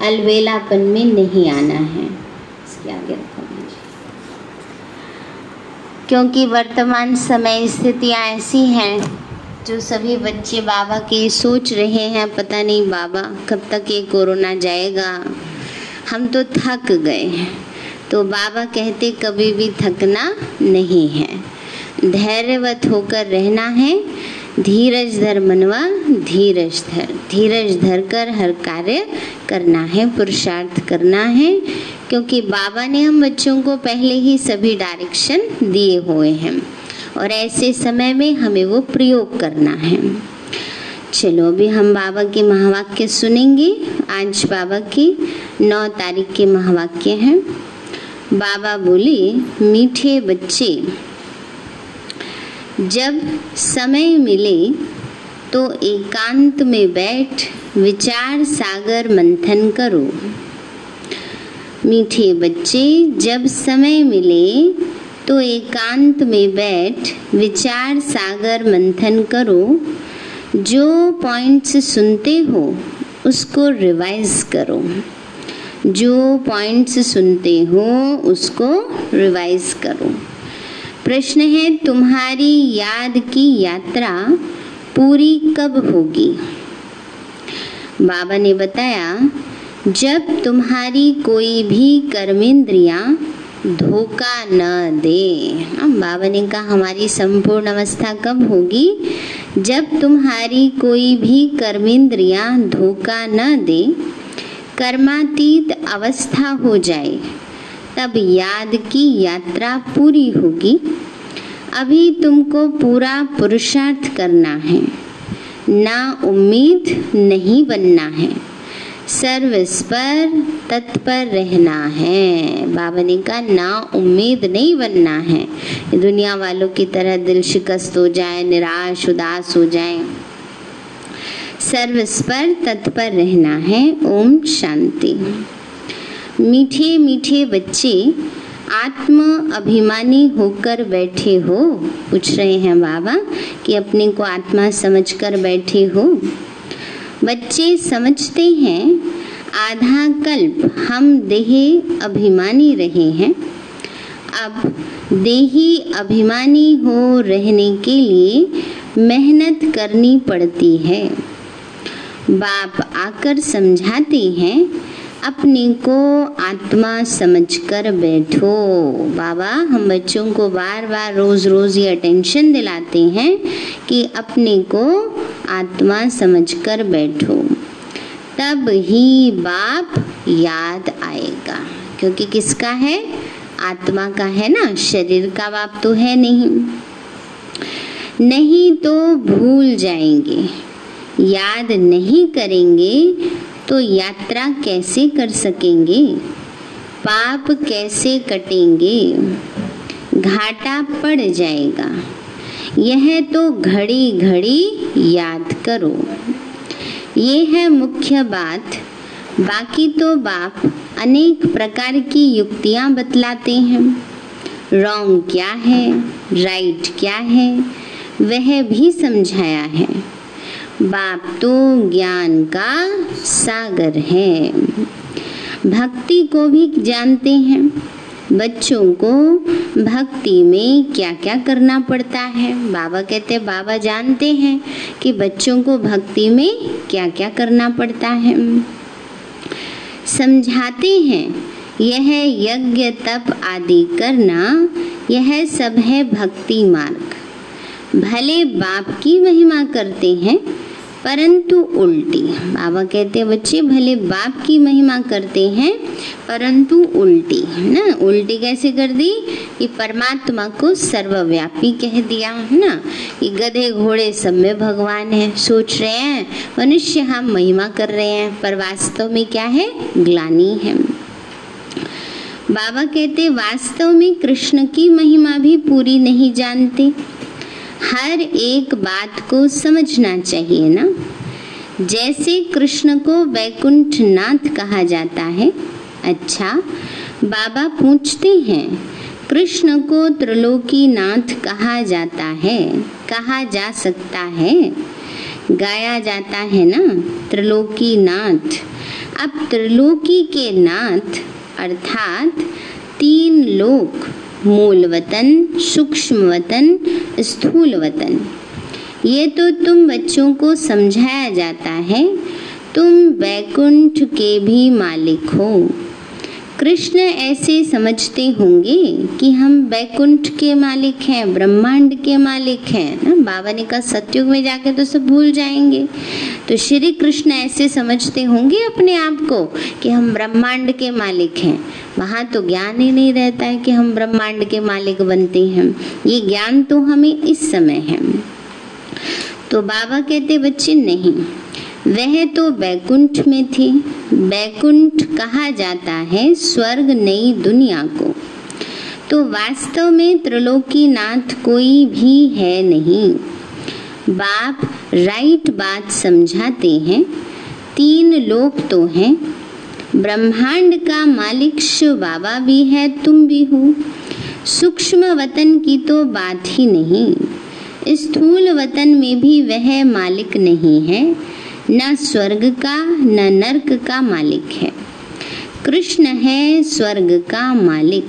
अलवेलापन में नहीं आना है। इसके आगे रखो क्योंकि वर्तमान समय स्थितियाँ ऐसी हैं, जो सभी बच्चे बाबा के सोच रहे हैं, पता नहीं बाबा कब तक ये कोरोना जाएगा। हम तो थक गए हैं। तो बाबा कहते कभी भी थकना नहीं है। धैर्यवत होकर रहना है धीरज धर मनवा, धीरज धर। धीरज धर कर हर कार्य करना है, पुरुषार्थ करना है, क्योंकि बाबा ने हम बच्चों को पहले ही सभी डायरेक्शन दिए हुए हैं। और ऐसे समय में हमें वो प्रयोग करना है। चलो, अभी हम बाबा के महावाक्य सुनेंगे। आज बाबा की नौ तारीख के महावाक्य हैं। बाबा बोले, मीठे बच्चे जब समय मिले तो एकांत में बैठ विचार सागर मंथन करो। मीठे बच्चे, जब समय मिले तो एकांत में बैठ विचार सागर मंथन करो। जो पॉइंट्स सुनते हो, उसको रिवाइज करो। जो पॉइंट्स सुनते हो, उसको रिवाइज करो। प्रश्न है, तुम्हारी याद की यात्रा पूरी कब होगी? बाबा ने बताया, जब तुम्हारी कोई भी कर्मेंद्रियाँ धोखा न दे। बाबा ने कहा, हमारी संपूर्ण अवस्था कब होगी? जब तुम्हारी कोई भी कर्मेंद्रियाँ धोखा न दे, कर्मातीत अवस्था हो जाए तब याद की यात्रा पूरी होगी। अभी तुमको पूरा पुरुषार्थ करना है। ना उम्मीद, नहीं बनना है। सर्विस पर तत्पर रहना है। बाबा ने कहा ना उम्मीद, नहीं बनना है। दुनिया वालों की तरह दिल शिकस्त हो जाए, निराश, उदास हो जाए। सर्विस पर तत्पर रहना है। ओम शांति। मीठे मीठे बच्चे आत्म अभिमानी होकर बैठे हो। पूछ रहे हैं बाबा कि अपने को आत्मा समझकर बैठे हो। बच्चे समझते हैं, आधा कल्प हम देह अभिमानी रहे हैं। अब देही अभिमानी हो रहने के लिए मेहनत करनी पड़ती है। बाप आकर समझाते हैं अपने को आत्मा समझकर बैठो। बाबा, हम बच्चों को बार बार रोज रोज ये अटेंशन दिलाते हैं कि अपने को आत्मा समझकर बैठो। तब ही बाप याद आएगा। क्योंकि किसका है? आत्मा का है ना? शरीर का बाप तो है नहीं। नहीं तो भूल जाएँगे। याद नहीं करेंगे तो यात्रा कैसे कर सकेंगे? पाप कैसे कटेंगे? घाटा पड़ जाएगा। यह तो घड़ी घड़ी याद करो। ये है मुख्य बात। बाकी तो बाप अनेक प्रकार की युक्तियाँ बतलाते हैं। रॉन्ग क्या है? राइट क्या है? वह भी समझाया है। बाप तो ज्ञान का सागर है। भक्ति को भी जानते हैं। बच्चों को भक्ति में क्या क्या करना पड़ता है? बाबा कहते हैं, बाबा जानते हैं कि बच्चों को भक्ति में क्या क्या करना पड़ता है। समझाते हैं, यह यज्ञ, तप आदि करना, यह सब है भक्ति मार्ग। भले बाप की महिमा करते हैं परंतु उल्टी। बाबा कहते हैं बच्चे, भले बाप की महिमा करते हैं, परंतु उल्टी। है ना, उल्टी कैसे कर दी? कि परमात्मा को सर्वव्यापी कह दिया है ना, कि गधे घोड़े सब में भगवान है। सोच रहे हैं, मनुष्य हम महिमा कर रहे हैं, पर वास्तव में क्या है? ग्लानी है। बाबा कहते, वास्तव में कृष्ण की महिमा भी पूरी नहीं जानते। हर एक बात को समझना चाहिए ना? जैसे कृष्ण को वैकुंठ नाथ कहा जाता है। अच्छा बाबा पूछते हैं, कृष्ण को त्रिलोकी नाथ कहा जाता है, कहा जा सकता है? गाया जाता है ना त्रिलोकी नाथ अब त्रिलोकी के नाथ, अर्थात तीन लोक मूल वतन सूक्ष्म वतन स्थूल वतन ये तो तुम बच्चों को समझाया जाता है, तुम वैकुंठ के भी मालिक हो। कृष्ण ऐसे समझते होंगे कि हम वैकुंठ के मालिक हैं, ब्रह्मांड के मालिक हैं, ना? बाबा ने कहा, सत्युग में जाके तो सब भूल जाएँगे। तो श्री कृष्ण ऐसे समझते होंगे अपने आप को कि हम ब्रह्मांड के मालिक हैं। वहाँ तो ज्ञान ही नहीं रहता है कि हम ब्रह्मांड के मालिक बनते हैं। ये ज्ञान तो हमें इस समय है। तो बाबा कहते, बच्चे, नहीं। वह तो बैकुंठ में थी। बैकुंठ कहा जाता है स्वर्ग नई दुनिया को। तो वास्तव में त्रिलोकी नाथ कोई भी है नहीं। बाप राइट बात समझाते हैं। तीन लोग तो हैं। ब्रह्मांड का मालिक शिव बाबा भी है, तुम भी हो। सूक्ष्म वतन की तो बात ही नहीं। स्थूल वतन में भी वह मालिक नहीं है। न स्वर्ग का, न नर्क का मालिक है। कृष्ण है स्वर्ग का मालिक।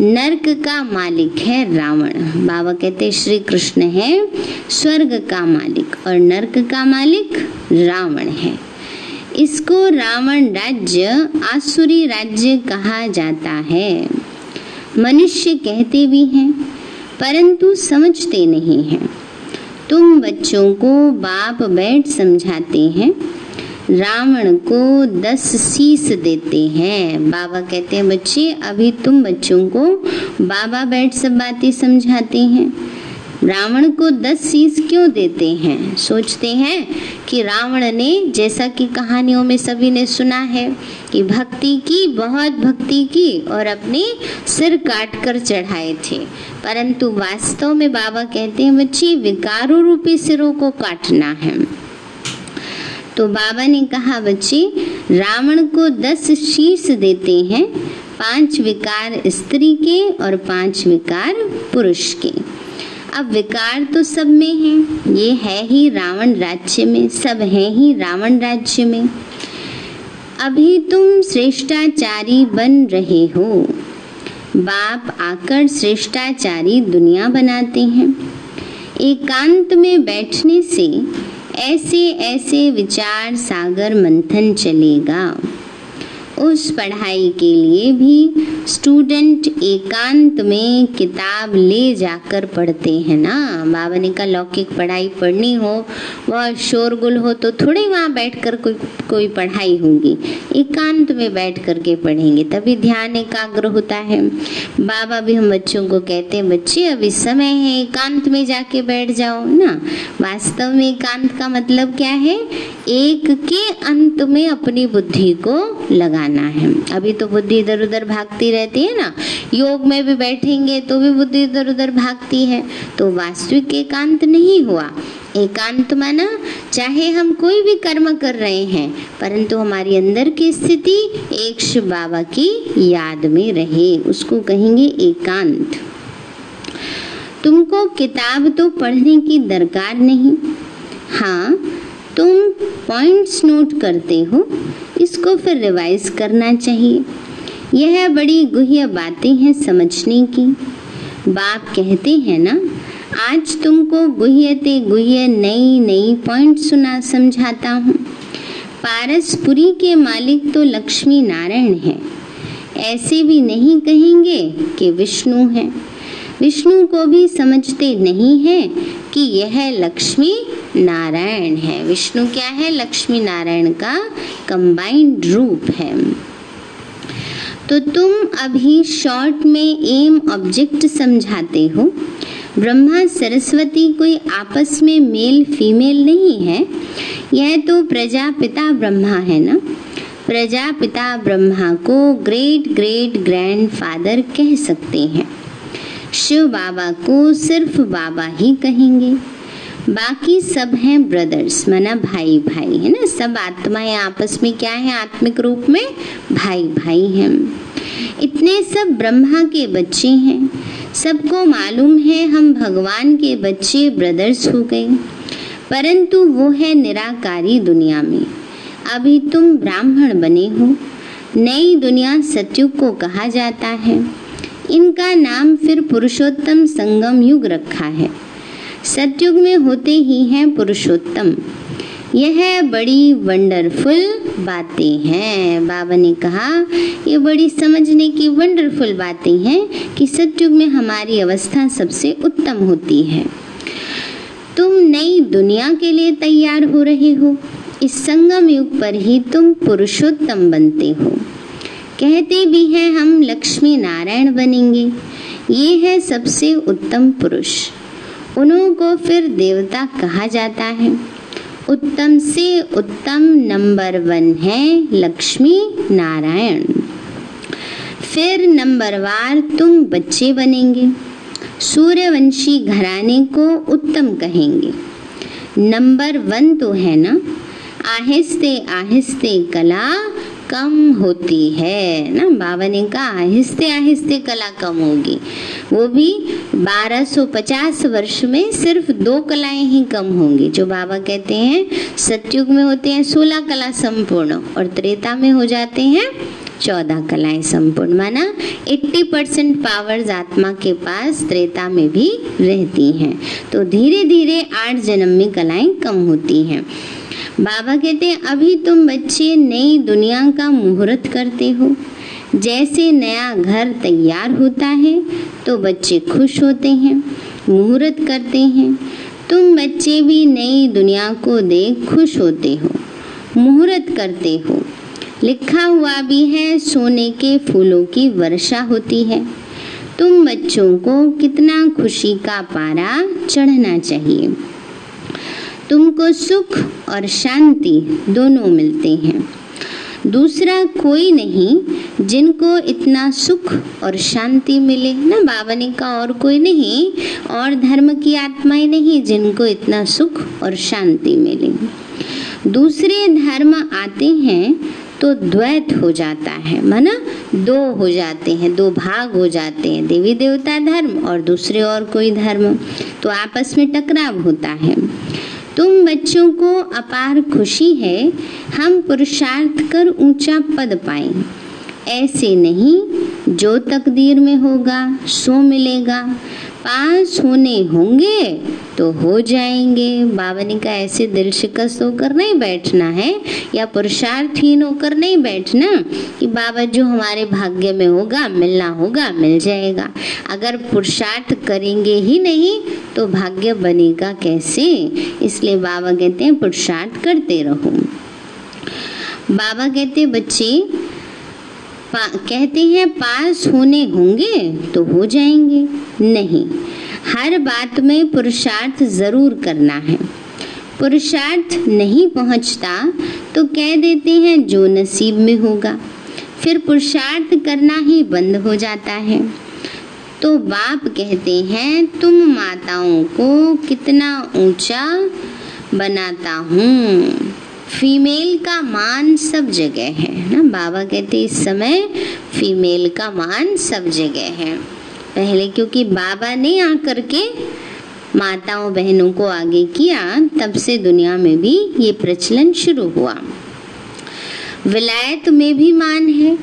नर्क का मालिक है रावण। बाबा कहते श्री कृष्ण है स्वर्ग का मालिक और नर्क का मालिक रावण है। इसको रावण राज्य, आसुरी राज्य कहा जाता है। मनुष्य कहते भी हैं, परंतु समझते नहीं हैं। तुम बच्चों को बाप बैठ समझाते हैं, रावण को दस शीस देते हैं। बाबा कहते हैं, बच्चे, अभी तुम बच्चों को बाबा बैठ सब बातें समझाते हैं। रावण को दस शीस क्यों देते हैं? सोचते हैं कि रावण ने जैसा कि कहानियों में सभी ने सुना है कि भक्ति की, बहुत भक्ति की और अपने सिर काट कर चढ़ाए थे। परंतु वास्तव में बाबा कहते हैं, बच्चे, विकारों रूपी सिरों को काटना है। तो बाबा ने कहा, बच्चे, रावण को दस शीश देते हैं, पाँच विकार स्त्री के और पाँच विकार पुरुष के। अब विकार तो सब में है। ये है ही रावण राज्य में, सब है ही रावण राज्य में। अभी तुम श्रेष्ठाचारी बन रहे हो। बाप आकर श्रेष्ठाचारी दुनिया बनाते हैं। एकांत में बैठने से ऐसे ऐसे विचार सागर मंथन चलेगा। उस पढ़ाई के लिए भी स्टूडेंट एकांत में किताब ले जाकर पढ़ते हैं ना? बाबा ने कहा, लौकिक पढ़ाई पढ़नी हो वह शोरगुल हो तो थोड़े वहाँ बैठ कर कोई कोई पढ़ाई होगी। एकांत में बैठ कर के पढ़ेंगे, तभी ध्यान एकाग्र होता है। बाबा भी हम बच्चों को कहते हैं, बच्चे, अभी समय है, एकांत में जाके बैठ जाओ ना। वास्तव में एकांत का मतलब क्या है? एक के अंत में अपनी बुद्धि को लगा लगाना है। अभी तो बुद्धि इधर उधर भागती रहती है ना। योग में भी बैठेंगे तो भी बुद्धि इधर उधर भागती है। तो वास्तविक एकांत नहीं हुआ। एकांत माना चाहे हम कोई भी कर्म कर रहे हैं, परंतु हमारी अंदर की स्थिति एक बाबा की याद में रहे। उसको कहेंगे एकांत। तुमको किताब तो पढ़ने की दरकार नहीं। हाँ तुम पॉइंट्स नोट करते हो, इसको फिर रिवाइज करना चाहिए। यह बड़ी गुह्य बातें हैं समझने की। बाप कहते हैं ना, आज तुमको गुह्य नई नई पॉइंट सुना, समझाता हूँ। पारसपुरी के मालिक तो लक्ष्मी नारायण है। ऐसे भी नहीं कहेंगे कि विष्णु है। विष्णु को भी समझते नहीं है कि यह लक्ष्मी नारायण है। विष्णु क्या है? लक्ष्मी नारायण का कंबाइंड रूप है। तो तुम अभी शॉर्ट में एम ऑब्जेक्ट समझाते हो। ब्रह्मा सरस्वती कोई आपस में मेल फीमेल नहीं है। यह तो प्रजापिता ब्रह्मा है ना? प्रजापिता ब्रह्मा को ग्रेट ग्रेट ग्रैंड फादर कह सकते हैं। शिव बाबा को सिर्फ़ बाबा ही कहेंगे। बाकी सब हैं ब्रदर्स माना भाई भाई है ना? सब आत्माएँ आपस में क्या है? आत्मिक रूप में भाई भाई हैं। इतने सब ब्रह्मा के बच्चे हैं। सबको मालूम है हम भगवान के बच्चे ब्रदर्स हो गए। परंतु वो है निराकारी दुनिया में। अभी तुम ब्राह्मण बने हो। नई दुनिया सत्युग को कहा जाता है। इनका नाम फिर पुरुषोत्तम संगम युग रखा है। सत्युग में होते ही हैं पुरुषोत्तम। यह बड़ी वंडरफुल बातें हैं। बाबा ने कहा, ये बड़ी समझने की वंडरफुल बातें हैं कि सत्युग में हमारी अवस्था सबसे उत्तम होती है। तुम नई दुनिया के लिए तैयार हो रहे हो। इस संगम युग पर ही तुम पुरुषोत्तम बनते हो। कहते भी हैं हम लक्ष्मी नारायण बनेंगे। ये है सबसे उत्तम पुरुष। उन्हों को फिर देवता कहा जाता है। उत्तम से उत्तम नंबर वन है लक्ष्मी नारायण। फिर नंबर वार, तुम बच्चे बनेंगे। सूर्यवंशी घराने को उत्तम कहेंगे। नंबर वन तो है ना? आहिस्ते आहिस्ते कला कम होती है, ना? बाबा ने कहा आहिस्ते आहिस्ते कला कम होगी। वो भी 1250 वर्ष में सिर्फ़ दो कलाएँ ही कम होंगी। जो बाबा कहते हैं, सत्युग में होते हैं, सोलह कला संपूर्ण, और त्रेता में हो जाते हैं, चौदह कलाएँ संपूर्ण। माना 80 परसेंट पावर्स आत्मा के पास त्रेता में भी रहती हैं। तो धीरे धीरे आठ जन्म में कलाएँ कम होती हैं। बाबा कहते हैं, अभी तुम बच्चे नई दुनिया का मुहूर्त करते हो। जैसे नया घर तैयार होता है तो बच्चे खुश होते हैं, मुहूर्त करते हैं। तुम बच्चे भी नई दुनिया को देख खुश होते हो, मुहूर्त करते हो। लिखा हुआ भी है, सोने के फूलों की वर्षा होती है। तुम बच्चों को कितना खुशी का पारा चढ़ना चाहिए। तुमको सुख और शांति दोनों मिलते हैं। दूसरा कोई नहीं जिनको इतना सुख और शांति मिले। ना बाबा ने कहा और कोई नहीं, और धर्म की आत्माएँ नहीं जिनको इतना सुख और शांति मिले। दूसरे धर्म आते हैं तो द्वैत हो जाता है, माना दो हो जाते हैं, दो भाग हो जाते हैं, देवी देवता धर्म और दूसरे और कोई धर्म। तो आपस में टकराव होता है। तुम बच्चों को अपार खुशी है, हम पुरुषार्थ कर ऊँचा पद पाए। ऐसे नहीं, जो तकदीर में होगा, सो मिलेगा। पास होने होंगे तो हो जाएँगे। बाबा ने कहा ऐसे दिल शिकस्त होकर नहीं बैठना है या पुरुषार्थहीन होकर नहीं बैठना कि बाबा जो हमारे भाग्य में होगा, मिलना होगा, मिल जाएगा। अगर पुरुषार्थ करेंगे ही नहीं तो भाग्य बनेगा कैसे? इसलिए बाबा कहते हैं पुरुषार्थ करते रहो। बाबा कहते बच्चे कहते हैं, पास होने होंगे तो हो जाएँगे। नहीं, हर बात में पुरुषार्थ ज़रूर करना है। पुरुषार्थ नहीं पहुँचता तो कह देते हैं, जो नसीब में होगा। फिर पुरुषार्थ करना ही बंद हो जाता है। तो बाप कहते हैं, तुम माताओं को कितना ऊँचा बनाता हूँ। फीमेल का मान सब जगह है, ना? बाबा कहते इस समय फीमेल का मान सब जगह है। पहले क्योंकि बाबा ने आकर के माताओं बहनों को आगे किया, तब से दुनिया में भी ये प्रचलन शुरू हुआ। विलायत में भी मान है।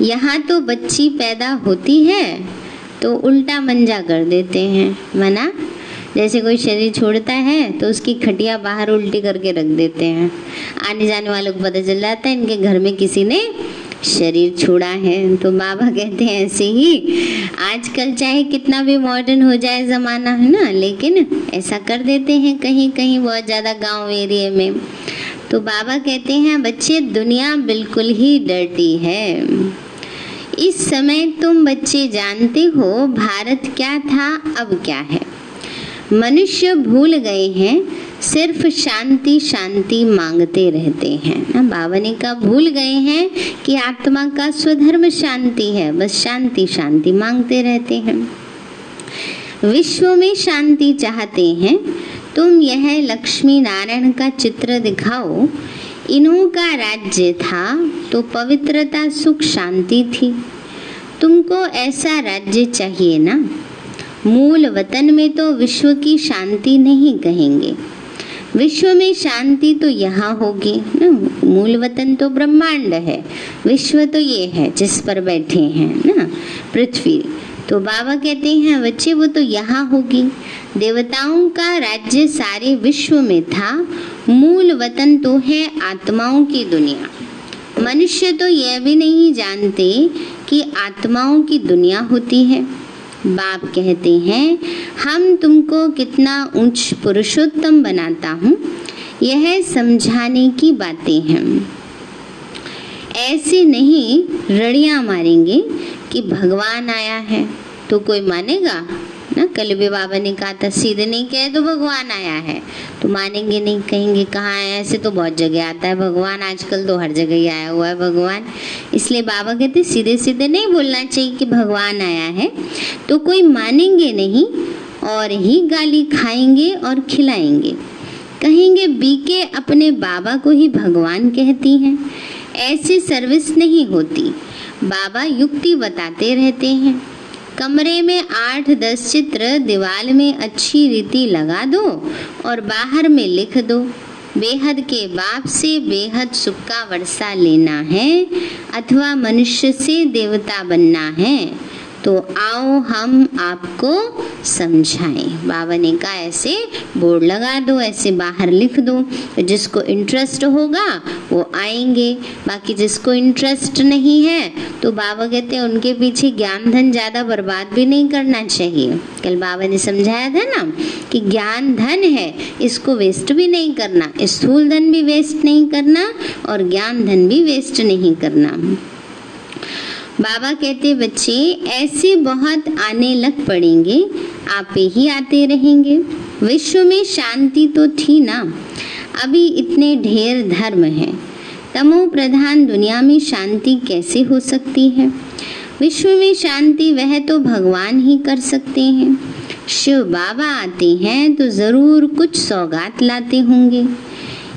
यहाँ तो बच्ची पैदा होती है तो उल्टा मंजा कर देते हैं, मना? जैसे कोई शरीर छोड़ता है तो उसकी खटिया बाहर उल्टी करके रख देते हैं। आने जाने वालों को पता चल जाता है, इनके घर में किसी ने शरीर छोड़ा है। तो बाबा कहते हैं, ऐसे ही आजकल चाहे कितना भी मॉडर्न हो जाए ज़माना, है ना? लेकिन ऐसा कर देते हैं कहीं कहीं बहुत ज़्यादा गाँव एरिए में। तो बाबा कहते हैं, बच्चे, दुनिया बिल्कुल ही डर्टी है। इस समय तुम बच्चे जानते हो, भारत क्या था, अब क्या है? मनुष्य भूल गए हैं, सिर्फ़ शांति शांति मांगते रहते हैं। ना बाबा कहा भूल गए हैं कि आत्मा का स्वधर्म शांति है, बस शांति शांति मांगते रहते हैं। विश्व में शांति चाहते हैं, तुम यह लक्ष्मी नारायण का चित्र दिखाओ। इन्हों का राज्य था तो पवित्रता सुख शांति थी। तुमको ऐसा राज्य चाहिए ना मूल वतन में तो विश्व की शांति नहीं कहेंगे। विश्व में शांति तो यहाँ होगी। ना मूल वतन तो ब्रह्मांड है। विश्व तो ये है, जिस पर बैठे हैं, ना, पृथ्वी। तो बाबा कहते हैं, बच्चे, वो तो यहाँ होगी। देवताओं का राज्य सारे विश्व में था। मूल वतन तो है आत्माओं की दुनिया। मनुष्य तो यह भी नहीं जानते कि आत्माओं की दुनिया होती है। बाप कहते हैं, हम तुमको कितना उच्च पुरुषोत्तम बनाता हूँ, यह समझाने की बातें हैं। ऐसे नहीं, रड़िया मारेंगे कि भगवान आया है तो कोई मानेगा? ना, कल भी बाबा ने कहा था सीधे नहीं कहे तो भगवान आया है। तो मानेंगे नहीं, कहेंगे कहाँ आया ऐसे तो बहुत जगह आता है भगवान, आजकल तो हर जगह ही आया हुआ है भगवान। इसलिए बाबा कहते सीधे सीधे नहीं बोलना चाहिए कि भगवान आया है। तो कोई मानेंगे नहीं, और ही गाली खाएँगे और खिलाएँगे। कहेंगे, बीके अपने बाबा को ही भगवान कहती हैं। ऐसी सर्विस नहीं होती। बाबा युक्ति बताते रहते हैं। कमरे में आठ दस चित्र दीवार में अच्छी रीति लगा दो और बाहर में लिख दो, बेहद के बाप से बेहद सुख का वर्षा लेना है अथवा मनुष्य से देवता बनना है। तो आओ हम आपको समझाएँ। बाबा ने कहा, ऐसे बोर्ड लगा दो, ऐसे बाहर लिख दो। तो जिसको इंटरेस्ट होगा, वो आएँगे। बाकी जिसको इंटरेस्ट नहीं है तो बाबा कहते हैं, उनके पीछे ज्ञान धन ज़्यादा बर्बाद भी नहीं करना चाहिए। कल बाबा ने समझाया था ना, कि ज्ञान धन है, इसको वेस्ट भी नहीं करना। स्थूल धन भी वेस्ट नहीं करना और ज्ञान धन भी वेस्ट नहीं करना। बाबा कहते, बच्चे, ऐसे बहुत आने लग पड़ेंगे, आप ही आते रहेंगे। विश्व में शांति तो थी ना, अभी इतने ढेर धर्म हैं। तमो प्रधान दुनिया में शांति कैसे हो सकती है? विश्व में शांति वह तो भगवान ही कर सकते हैं। शिव बाबा आते हैं तो ज़रूर कुछ सौगात लाते होंगे।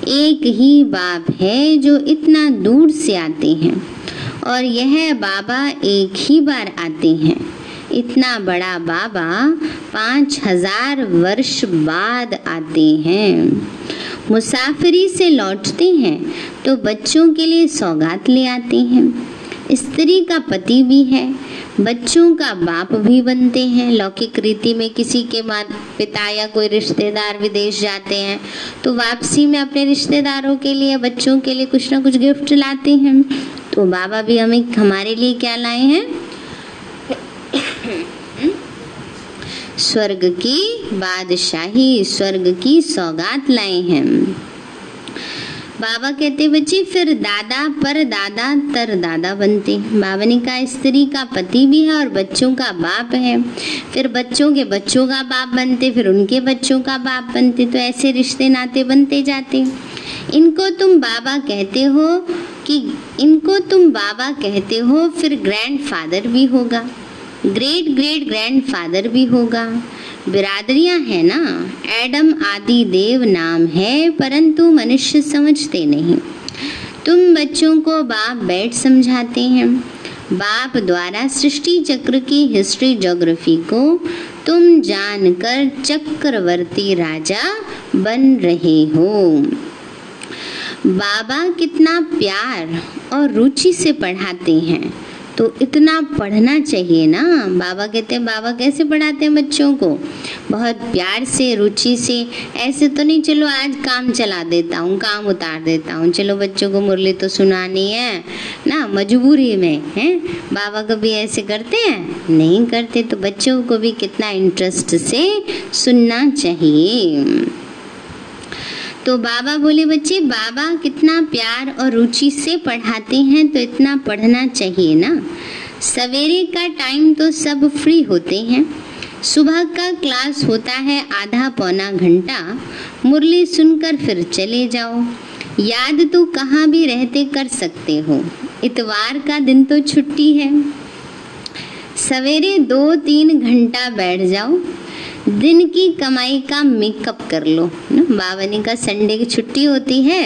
एक ही बाप है जो इतना दूर से आते हैं। और यह बाबा एक ही बार आते हैं। इतना बड़ा बाबा पाँच हज़ार वर्ष बाद आते हैं। मुसाफिरी से लौटते हैं तो बच्चों के लिए सौगात ले आते हैं। स्त्री का पति भी है, बच्चों का बाप भी बनते हैं। लौकिक रीति में किसी के मात पिता या कोई रिश्तेदार विदेश जाते हैं तो वापसी में अपने रिश्तेदारों के लिए, बच्चों के लिए कुछ ना कुछ गिफ्ट लाते हैं। तो बाबा भी हमें, हमारे लिए क्या लाए हैं? स्वर्ग की बादशाही, स्वर्ग की सौगात लाए हैं। बाबा कहते, बच्चे, फिर दादा पर दादा, तर दादा बनते बाबा ने कहा स्त्री का पति भी है और बच्चों का बाप है। फिर बच्चों के बच्चों का बाप बनते, फिर उनके बच्चों का बाप बनते तो ऐसे रिश्ते नाते बनते जाते इनको तुम बाबा कहते हो कि इनको तुम बाबा कहते हो, फिर ग्रैंड फादर भी होगा। ग्रेट ग्रेट ग्रैंड फादर भी होगा। बिरादरियाँ हैं ना? एडम आदि देव नाम है, परंतु मनुष्य समझते नहीं। तुम बच्चों को बाप बैठ समझाते हैं। बाप द्वारा सृष्टि चक्र की हिस्ट्री जोग्राफी को तुम जानकर चक्रवर्ती राजा बन रहे हो। बाबा कितना प्यार और रुचि से पढ़ाते हैं। तो इतना पढ़ना चाहिए ना। बाबा कहते हैं, बाबा कैसे पढ़ाते हैं बच्चों को? बहुत प्यार से, रुचि से। ऐसे तो नहीं, चलो आज काम चला देता हूँ, काम उतार देता हूँ। चलो बच्चों को मुरली तो सुनानी है। ना, मजबूरी में, है? बाबा कभी ऐसे करते हैं? नहीं करते तो बच्चों को भी कितना इंटरेस्ट से सुनना चाहिए। तो बाबा बोले, बच्चे, बाबा कितना प्यार और रुचि से पढ़ाते हैं तो इतना पढ़ना चाहिए ना। सवेरे का टाइम तो सब फ्री होते हैं। सुबह का क्लास होता है आधा पौना घंटा। मुरली सुनकर फिर चले जाओ। याद तो कहाँ भी रहते कर सकते हो। इतवार का दिन तो छुट्टी है। सवेरे दो तीन घंटा बैठ जाओ, दिन की कमाई का मेकअप कर लो। ना बाबा का संडे की छुट्टी होती है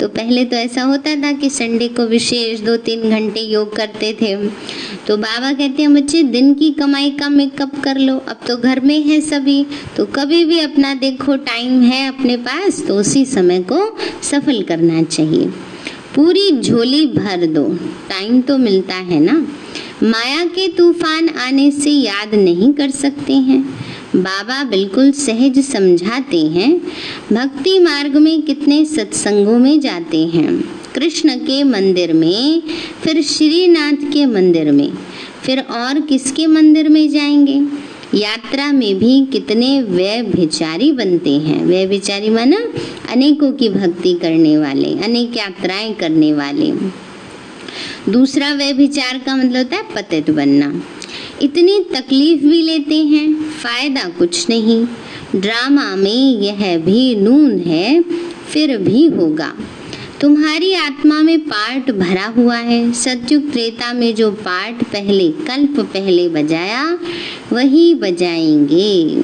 तो पहले तो ऐसा होता था कि संडे को विशेष दो तीन घंटे योग करते थे। तो बाबा कहते हैं, बच्चे, दिन की कमाई का मेकअप कर लो। अब तो घर में है सभी तो कभी भी अपना देखो, टाइम है अपने पास तो उसी समय को सफल करना चाहिए। पूरी झोली भर दो, टाइम तो मिलता है ना। माया के तूफ़ान आने से याद नहीं कर सकते हैं। बाबा बिल्कुल सहज समझाते हैं, भक्ति मार्ग में कितने सत्संगों में जाते हैं। कृष्ण के मंदिर में, फिर श्रीनाथ के मंदिर में, फिर और किसके मंदिर में जाएँगे? यात्रा में भी कितने व्यय भिचारी बनते हैं। व्यय विचारी माना अनेकों की भक्ति करने वाले, अनेक यात्राएँ करने वाले। दूसरा व्यय विचार का मतलब होता है पतित बनना। इतनी तकलीफ़ भी लेते हैं, फ़ायदा कुछ नहीं। ड्रामा में यह भी नून है, फिर भी होगा। तुम्हारी आत्मा में पार्ट भरा हुआ है। सत्युग त्रेता में जो पार्ट पहले, कल्प पहले बजाया, वही बजाएँगे।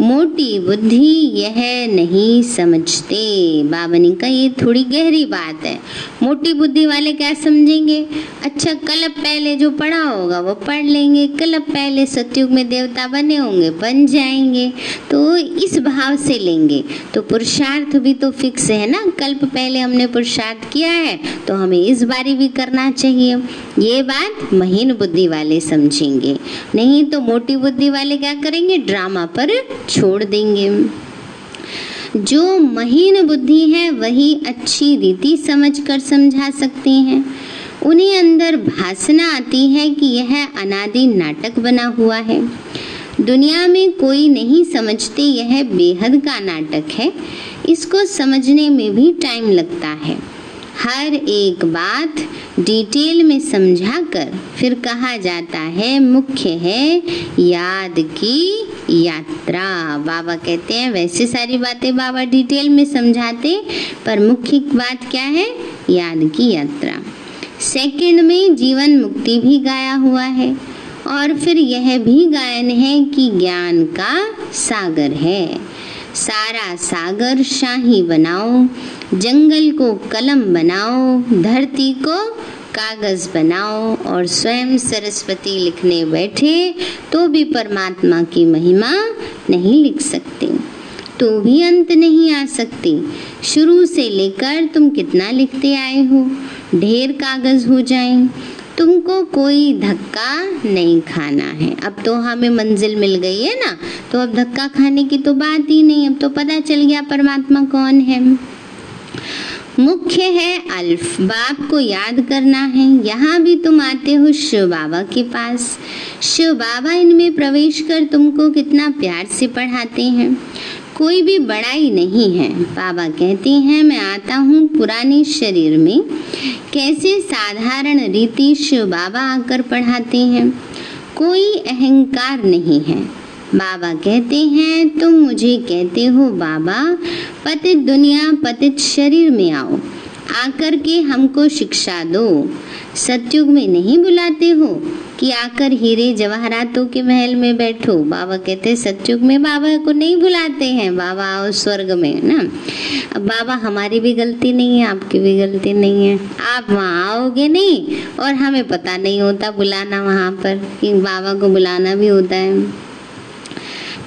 मोटी बुद्धि यह नहीं समझते। बाबा ने कहा ये थोड़ी गहरी बात है। मोटी बुद्धि वाले क्या समझेंगे? अच्छा कलब पहले जो पढ़ा होगा, वो पढ़ लेंगे। कलब पहले सत्युग में देवता बने होंगे, बन जाएँगे तो इस भाव से लेंगे। तो पुरुषार्थ भी तो फिक्स है ना? कल्प पहले हमने पुरुषार्थ किया है तो हमें इस बारी भी करना चाहिए। ये बात महीन बुद्धि वाले समझेंगे। नहीं तो मोटी बुद्धि वाले क्या करेंगे? ड्रामा पर छोड़ देंगे। जो महीन बुद्धि है, वही अच्छी रीति समझकर समझा सकते हैं। उन्हें अंदर भासना आती है कि यह अनादि नाटक बना हुआ है। दुनिया में कोई नहीं समझते यह बेहद का नाटक है। इसको समझने में भी टाइम लगता है। हर एक बात डिटेल में समझाकर फिर कहा जाता है, मुख्य है, याद की यात्रा। बाबा कहते हैं, वैसे सारी बातें बाबा डिटेल में समझाते, पर मुख्य बात क्या है? याद की यात्रा। सेकंड में जीवन मुक्ति भी गाया हुआ है, और फिर यह भी गायन है कि ज्ञान का सागर है। सारा सागर शाही बनाओ, जंगल को कलम बनाओ, धरती को कागज़ बनाओ और स्वयं सरस्वती लिखने बैठे तो भी परमात्मा की महिमा नहीं लिख सकते। तो भी अंत नहीं आ सकती। शुरू से लेकर तुम कितना लिखते आए हो? ढेर कागज़ हो जाएँ। तुमको कोई धक्का नहीं खाना है। अब तो हमें मंजिल मिल गई है ना तो अब धक्का खाने की तो बात ही नहीं, अब तो पता चल गया परमात्मा कौन है। मुख्य है अल्फ, बाप को याद करना है, यहाँ भी तुम आते हो शिव बाबा के पास। शिव बाबा इनमें प्रवेश कर तुमको कितना प्यार से पढ़ाते हैं। कोई भी बड़ाई नहीं है। बाबा कहते हैं, मैं आता हूँ पुराने शरीर में। कैसे साधारण रीति शिव बाबा आकर पढ़ाते हैं? कोई अहंकार नहीं है। बाबा कहते हैं, तुम मुझे कहते हो, बाबा, पतित दुनिया, पतित शरीर में आओ। आकर के हमको शिक्षा दो। सत्युग में नहीं बुलाते हो कि आकर हीरे जवाहरातों के महल में बैठो। बाबा कहते, सत्युग में बाबा को नहीं बुलाते हैं। बाबा आओ स्वर्ग में ना? अब बाबा हमारी भी गलती नहीं है, आपकी भी गलती नहीं है। आप वहाँ आओगे नहीं और हमें पता नहीं होता बुलाना वहाँ पर कि बाबा को बुलाना भी होता है।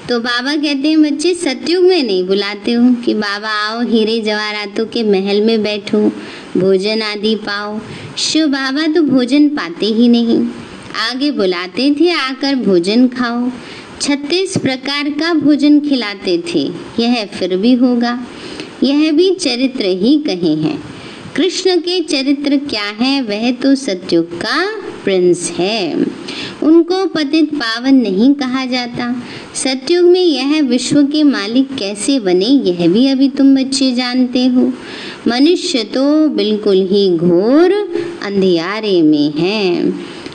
तो बाबा कहते हैं, बच्चे, सतयुग में नहीं बुलाते हो कि बाबा आओ, हीरे जवाहरातों के महल में बैठो, भोजन आदि पाओ। शिव बाबा तो भोजन पाते ही नहीं। आगे बुलाते थे, आकर भोजन खाओ। छत्तीस प्रकार का भोजन खिलाते थे, यह फिर भी होगा। यह भी चरित्र ही कहे हैं। कृष्ण के चरित्र क्या है? वह तो सत्युग का प्रिंस है। उनको पतित पावन नहीं कहा जाता। सत्युग में यह विश्व के मालिक कैसे बने, यह भी अभी तुम बच्चे जानते हो। मनुष्य तो बिल्कुल ही घोर अंधियारे में है।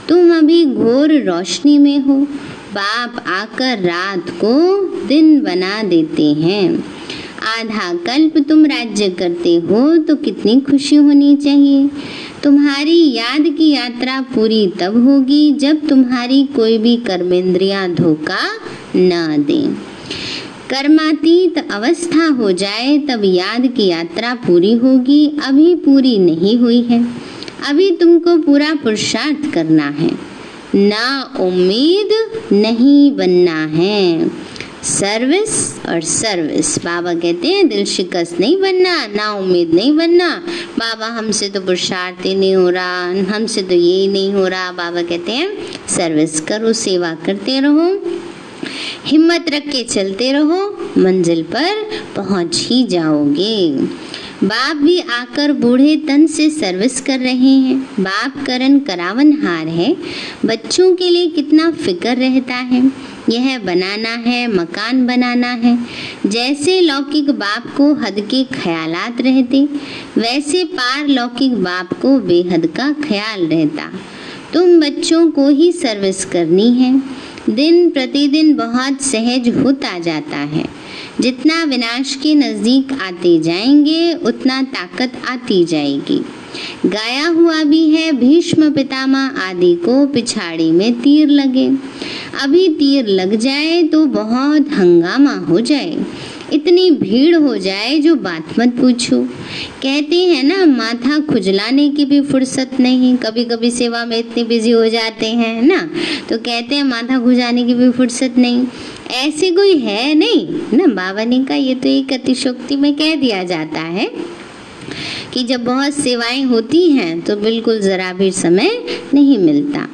तुम अभी घोर रोशनी में हो। बाप आकर रात को दिन बना देते हैं। आधा कल्प तुम राज्य करते हो तो कितनी खुशी होनी चाहिए। तुम्हारी याद की यात्रा पूरी तब होगी जब तुम्हारी कोई भी कर्मेंद्रिया धोखा न दे। कर्मातीत अवस्था हो जाए, तब याद की यात्रा पूरी होगी, अभी पूरी नहीं हुई है। अभी तुमको पूरा पुरुषार्थ करना है। ना उम्मीद, नहीं बनना है। सर्विस और सर्विस बाबा कहते हैं, दिल शिकस्त नहीं बनना, ना उम्मीद नहीं बनना। बाबा, हमसे तो पुरुषार्थ ही नहीं हो रहा, हमसे तो ये नहीं हो रहा। बाबा कहते हैं सर्विस करो, सेवा करते रहो। हिम्मत रख के चलते रहो, मंजिल पर पहुँच ही जाओगे। बाप भी आकर बूढ़े तन से सर्विस कर रहे हैं। बाप करण करावन हार है। बच्चों के लिए कितना फ़िक्र रहता है। यह बनाना है, मकान बनाना है। जैसे लौकिक बाप को हद के ख्यालात रहते, वैसे पार लौकिक बाप को बेहद का ख्याल रहता। तुम बच्चों को ही सर्विस करनी है। दिन प्रतिदिन बहुत सहज होता जाता है। जितना विनाश के नज़दीक आते जाएँगे, उतना ताकत आती जाएगी। गाया हुआ भी है, भीष्म पितामह आदि को पिछाड़ी में तीर लगे। अभी तीर लग जाए तो बहुत हंगामा हो जाए। इतनी भीड़ हो जाए जो बात मत पूछो। कहते हैं ना, माथा खुजलाने की भी फुर्सत नहीं। कभी कभी सेवा में इतने बिज़ी हो जाते हैं ना? तो कहते हैं माथा खुजाने की भी फुर्सत नहीं। ऐसे कोई है नहीं? ना, बाबा ने का ये तो एक अतिशोक्ति में कह दिया जाता है। कि जब बहुत सेवाएँ होती हैं तो बिल्कुल ज़रा भी समय नहीं मिलता।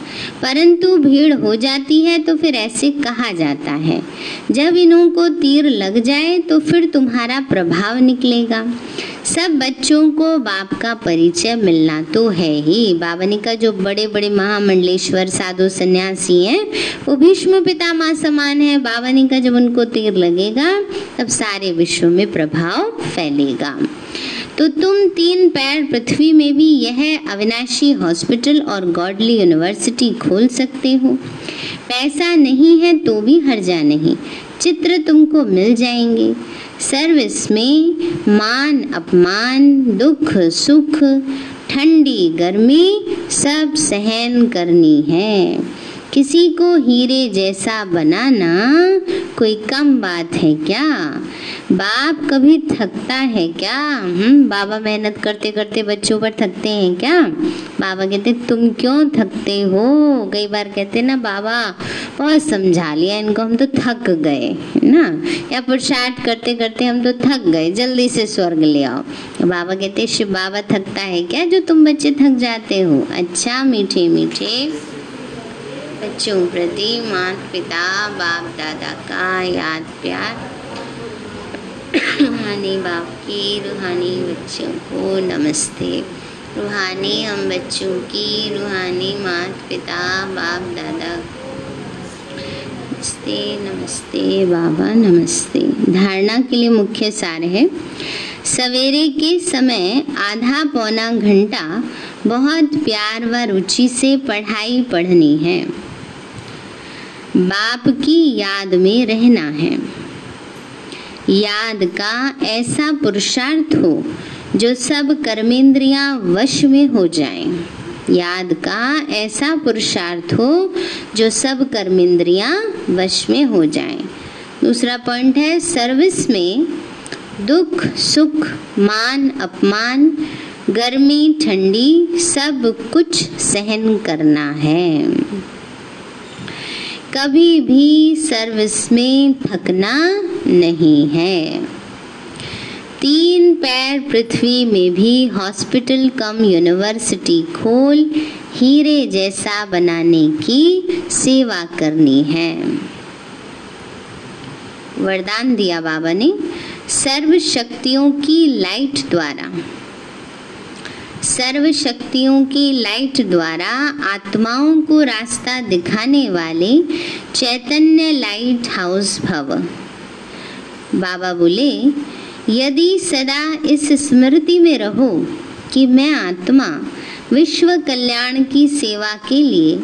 परंतु भीड़ हो जाती है तो फिर ऐसे कहा जाता है, जब इन्हों को तीर लग जाए तो फिर तुम्हारा प्रभाव निकलेगा। सब बच्चों को बाप का परिचय मिलना तो है ही। बाबनी का जो बड़े बड़े महामंडलेश्वर साधु सन्यासी हैं, वो भीष्म पितामह समान है। बाबनी का जब उनको तीर लगेगा, तब सारे विश्व में प्रभाव फैलेगा। तो तुम तीन पैर पृथ्वी में भी यह अविनाशी हॉस्पिटल और गॉडली यूनिवर्सिटी खोल सकते हो। पैसा नहीं है तो भी हर्जा नहीं। चित्र तुमको मिल जाएँगे। सर्विस में मान, अपमान, दुख, सुख, ठंडी गर्मी सब सहन करनी है। किसी को हीरे जैसा बनाना कोई कम बात है क्या? बाप कभी थकता है क्या? हम्म बाबा मेहनत करते करते बच्चों पर थकते हैं क्या? बाबा कहते, तुम क्यों थकते हो? कई बार कहते, ना बाबा, बहुत समझा लिया इनको, हम तो थक गए ना? या पुरुषार्थ करते करते हम तो थक गए, जल्दी से स्वर्ग ले आओ। बाबा कहते, शिव, बाबा थकता है क्या जो तुम बच्चे थक जाते हो? अच्छा मीठे मीठे। बच्चों प्रति माता पिता बाप दादा का याद प्यार। रूहानी बाप की, रूहानी बच्चों को नमस्ते। रूहानी हम बच्चों की, रूहानी माता पिता बाप दादा नमस्ते नमस्ते, बाबा नमस्ते। धारणा के लिए मुख्य सार है, सवेरे के समय आधा पौना घंटा बहुत प्यार व रुचि से पढ़ाई पढ़नी है। बाप की याद में रहना है याद का ऐसा पुरुषार्थ हो जो सब कर्मेंद्रियाँ वश में हो जाएँ। याद का ऐसा पुरुषार्थ हो जो सब कर्मेंद्रियाँ वश में हो जाएँ। दूसरा पॉइंट है, सर्विस में दुख, सुख, मान, अपमान, गर्मी, ठंडी, सब कुछ सहन करना है कभी भी सर्विस में थकना नहीं है। तीन पैर पृथ्वी में भी हॉस्पिटल कम यूनिवर्सिटी खोल, हीरे जैसा बनाने की सेवा करनी है। वरदान दिया बाबा ने, सर्व शक्तियों की लाइट द्वारा। सर्व शक्तियों की लाइट द्वारा आत्माओं को रास्ता दिखाने वाले चैतन्य लाइट हाउस भव। बाबा बोले, यदि सदा इस स्मृति में रहो कि मैं आत्मा विश्व कल्याण की सेवा के लिए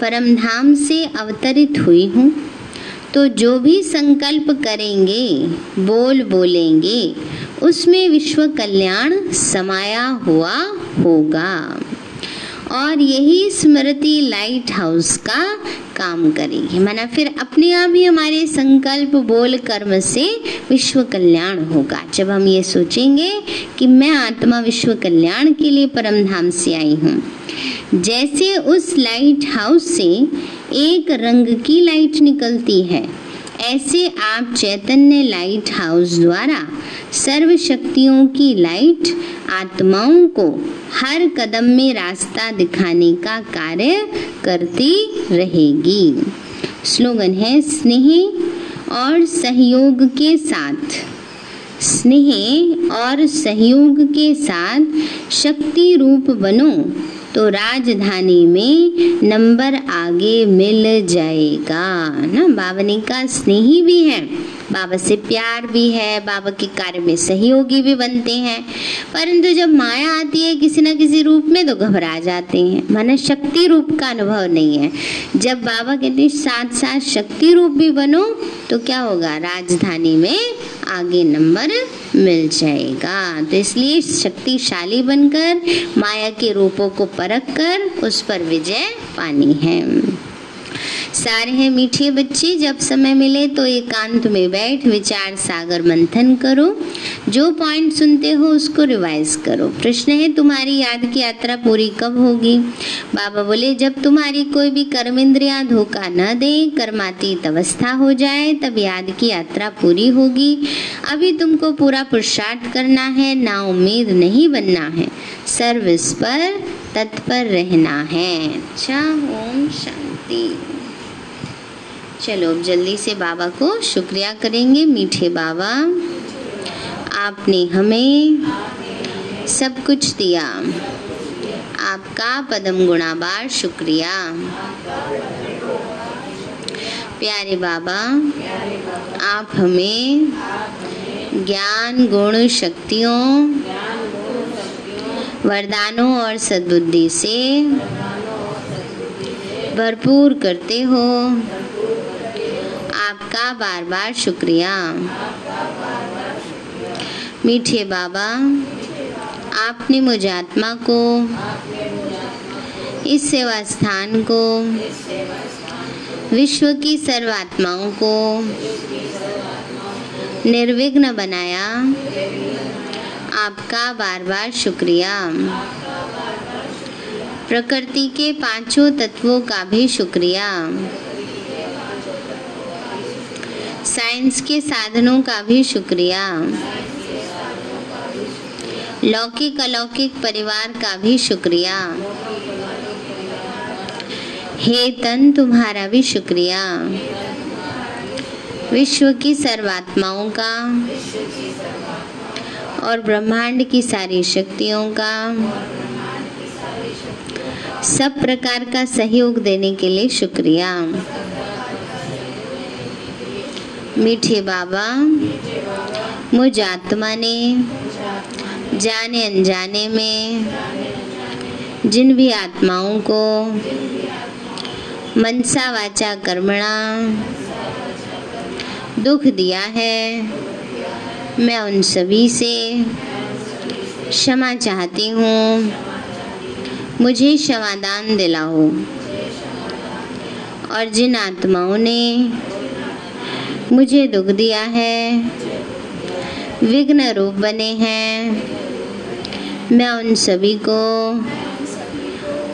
परमधाम से अवतरित हुई हूँ तो जो भी संकल्प करेंगे बोल बोलेंगे उसमें विश्व कल्याण समाया हुआ होगा। और यही स्मृति लाइट हाउस का काम करेगी। माना फिर अपने आप ही हमारे संकल्प, बोल, कर्म से विश्व कल्याण होगा। जब हम ये सोचेंगे कि मैं आत्मा विश्व कल्याण के लिए परम धाम से आई हूँ, जैसे उस लाइट हाउस से एक रंग की लाइट निकलती है ऐसे आप चैतन्य लाइट हाउस द्वारा सर्व शक्तियों की लाइट आत्माओं को हर कदम में रास्ता दिखाने का कार्य करती रहेगी। स्लोगन है, स्नेह और सहयोग के साथ। स्नेह और सहयोग के साथ शक्ति रूप बनो। तो राजधानी में नंबर आगे मिल जाएगा। ना बावनी का स्नेही भी है। बाबा से प्यार भी है, बाबा के कार्य में सहयोगी भी बनते हैं। परंतु जब माया आती है किसी न किसी रूप में तो घबरा जाते हैं। माना शक्ति रूप का अनुभव नहीं है। जब बाबा कहते हैं साथ साथ शक्ति रूप भी बनो तो क्या होगा? राजधानी में आगे नंबर मिल जाएगा। तो इसलिए शक्तिशाली बनकर, माया के रूपों को परख कर, उस पर विजय पानी है। सारे हैं मीठे बच्चे, जब समय मिले तो एकांत में बैठ विचार सागर मंथन करो। जो पॉइंट सुनते हो उसको रिवाइज करो। प्रश्न है, तुम्हारी याद की यात्रा पूरी कब होगी? बाबा बोले, जब तुम्हारी कोई भी कर्म इंद्रिया धोखा न दे, कर्मातीत अवस्था हो जाए, तब याद की यात्रा पूरी होगी। अभी तुमको पूरा पुरुषार्थ करना है, ना उम्मीद नहीं बनना है। सर्विस पर तत्पर रहना है। अच्छा ओम शांति। चलो, अब जल्दी से बाबा को शुक्रिया करेंगे, मीठे बाबा। आपने हमें सब कुछ दिया। आपका पदम गुणाबार शुक्रिया। प्यारे बाबा, आप हमें ज्ञान, गुण, शक्तियों, वरदानों और सद्बुद्धि से भरपूर करते हो। आपका बार बार शुक्रिया। मीठे बाबा, आपने मुझे आत्मा को, इस सेवा स्थान को, विश्व की सर्वात्माओं को निर्विघ्न बनाया। आपका बार बार शुक्रिया। प्रकृति के पाँचों तत्वों का भी शुक्रिया। साइंस के साधनों का भी शुक्रिया। लौकिक, अलौकिक परिवार का भी शुक्रिया। हे तन, तुम्हारा भी शुक्रिया। विश्व की सर्वात्माओं का और ब्रह्मांड की सारी शक्तियों का सब प्रकार का सहयोग देने के लिए शुक्रिया। मीठे बाबा, मुझ आत्मा ने, जाने अनजाने में, जिन भी आत्माओं को मनसा वाचा कर्मणा दुख दिया है, मैं उन सभी से क्षमा चाहती हूँ। मुझे क्षमादान दिलाओ। और जिन आत्माओं ने मुझे दुख दिया है। विघ्न रूप बने हैं। मैं उन सभी को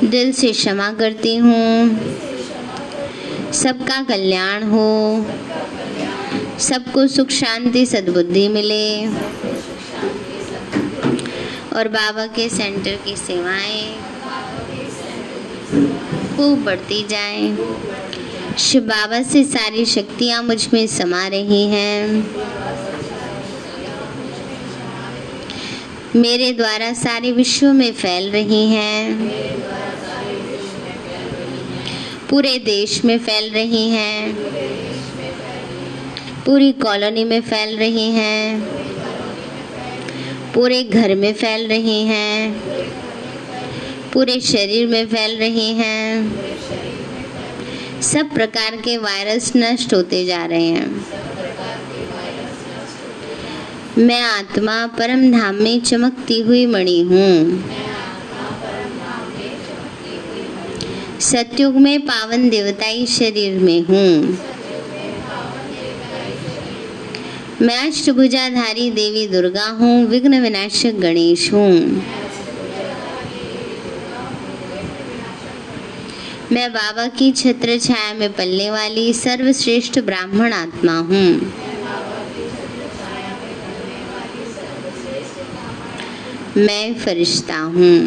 दिल से क्षमा करती हूँ। सबका कल्याण हो। सबको सुख शांति सद्बुद्धि मिले। और बाबा के सेंटर की सेवाएँ खूब बढ़ती जाएँ। शिव बाबा से सारी शक्तियाँ मुझमें समा रही हैं। मेरे द्वारा सारे विश्व में फैल रही हैं। पूरे देश में फैल रही हैं। पूरी कॉलोनी में फैल रही हैं। पूरे घर में फैल रही हैं। पूरे शरीर में फैल रही हैं। सब प्रकार के वायरस नष्ट होते जा रहे हैं। मैं आत्मा परम धाम में चमकती हुई मणि हूँ। सत्युग में पावन देवताई शरीर में हूँ। मैं अष्टभुजाधारी देवी दुर्गा हूँ, विघ्न विनाशक गणेश हूँ। मैं बाबा की छत्र छाया में पलने वाली सर्वश्रेष्ठ ब्राह्मण आत्मा हूँ। मैं फरिश्ता हूँ।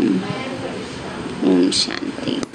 ओम शांति।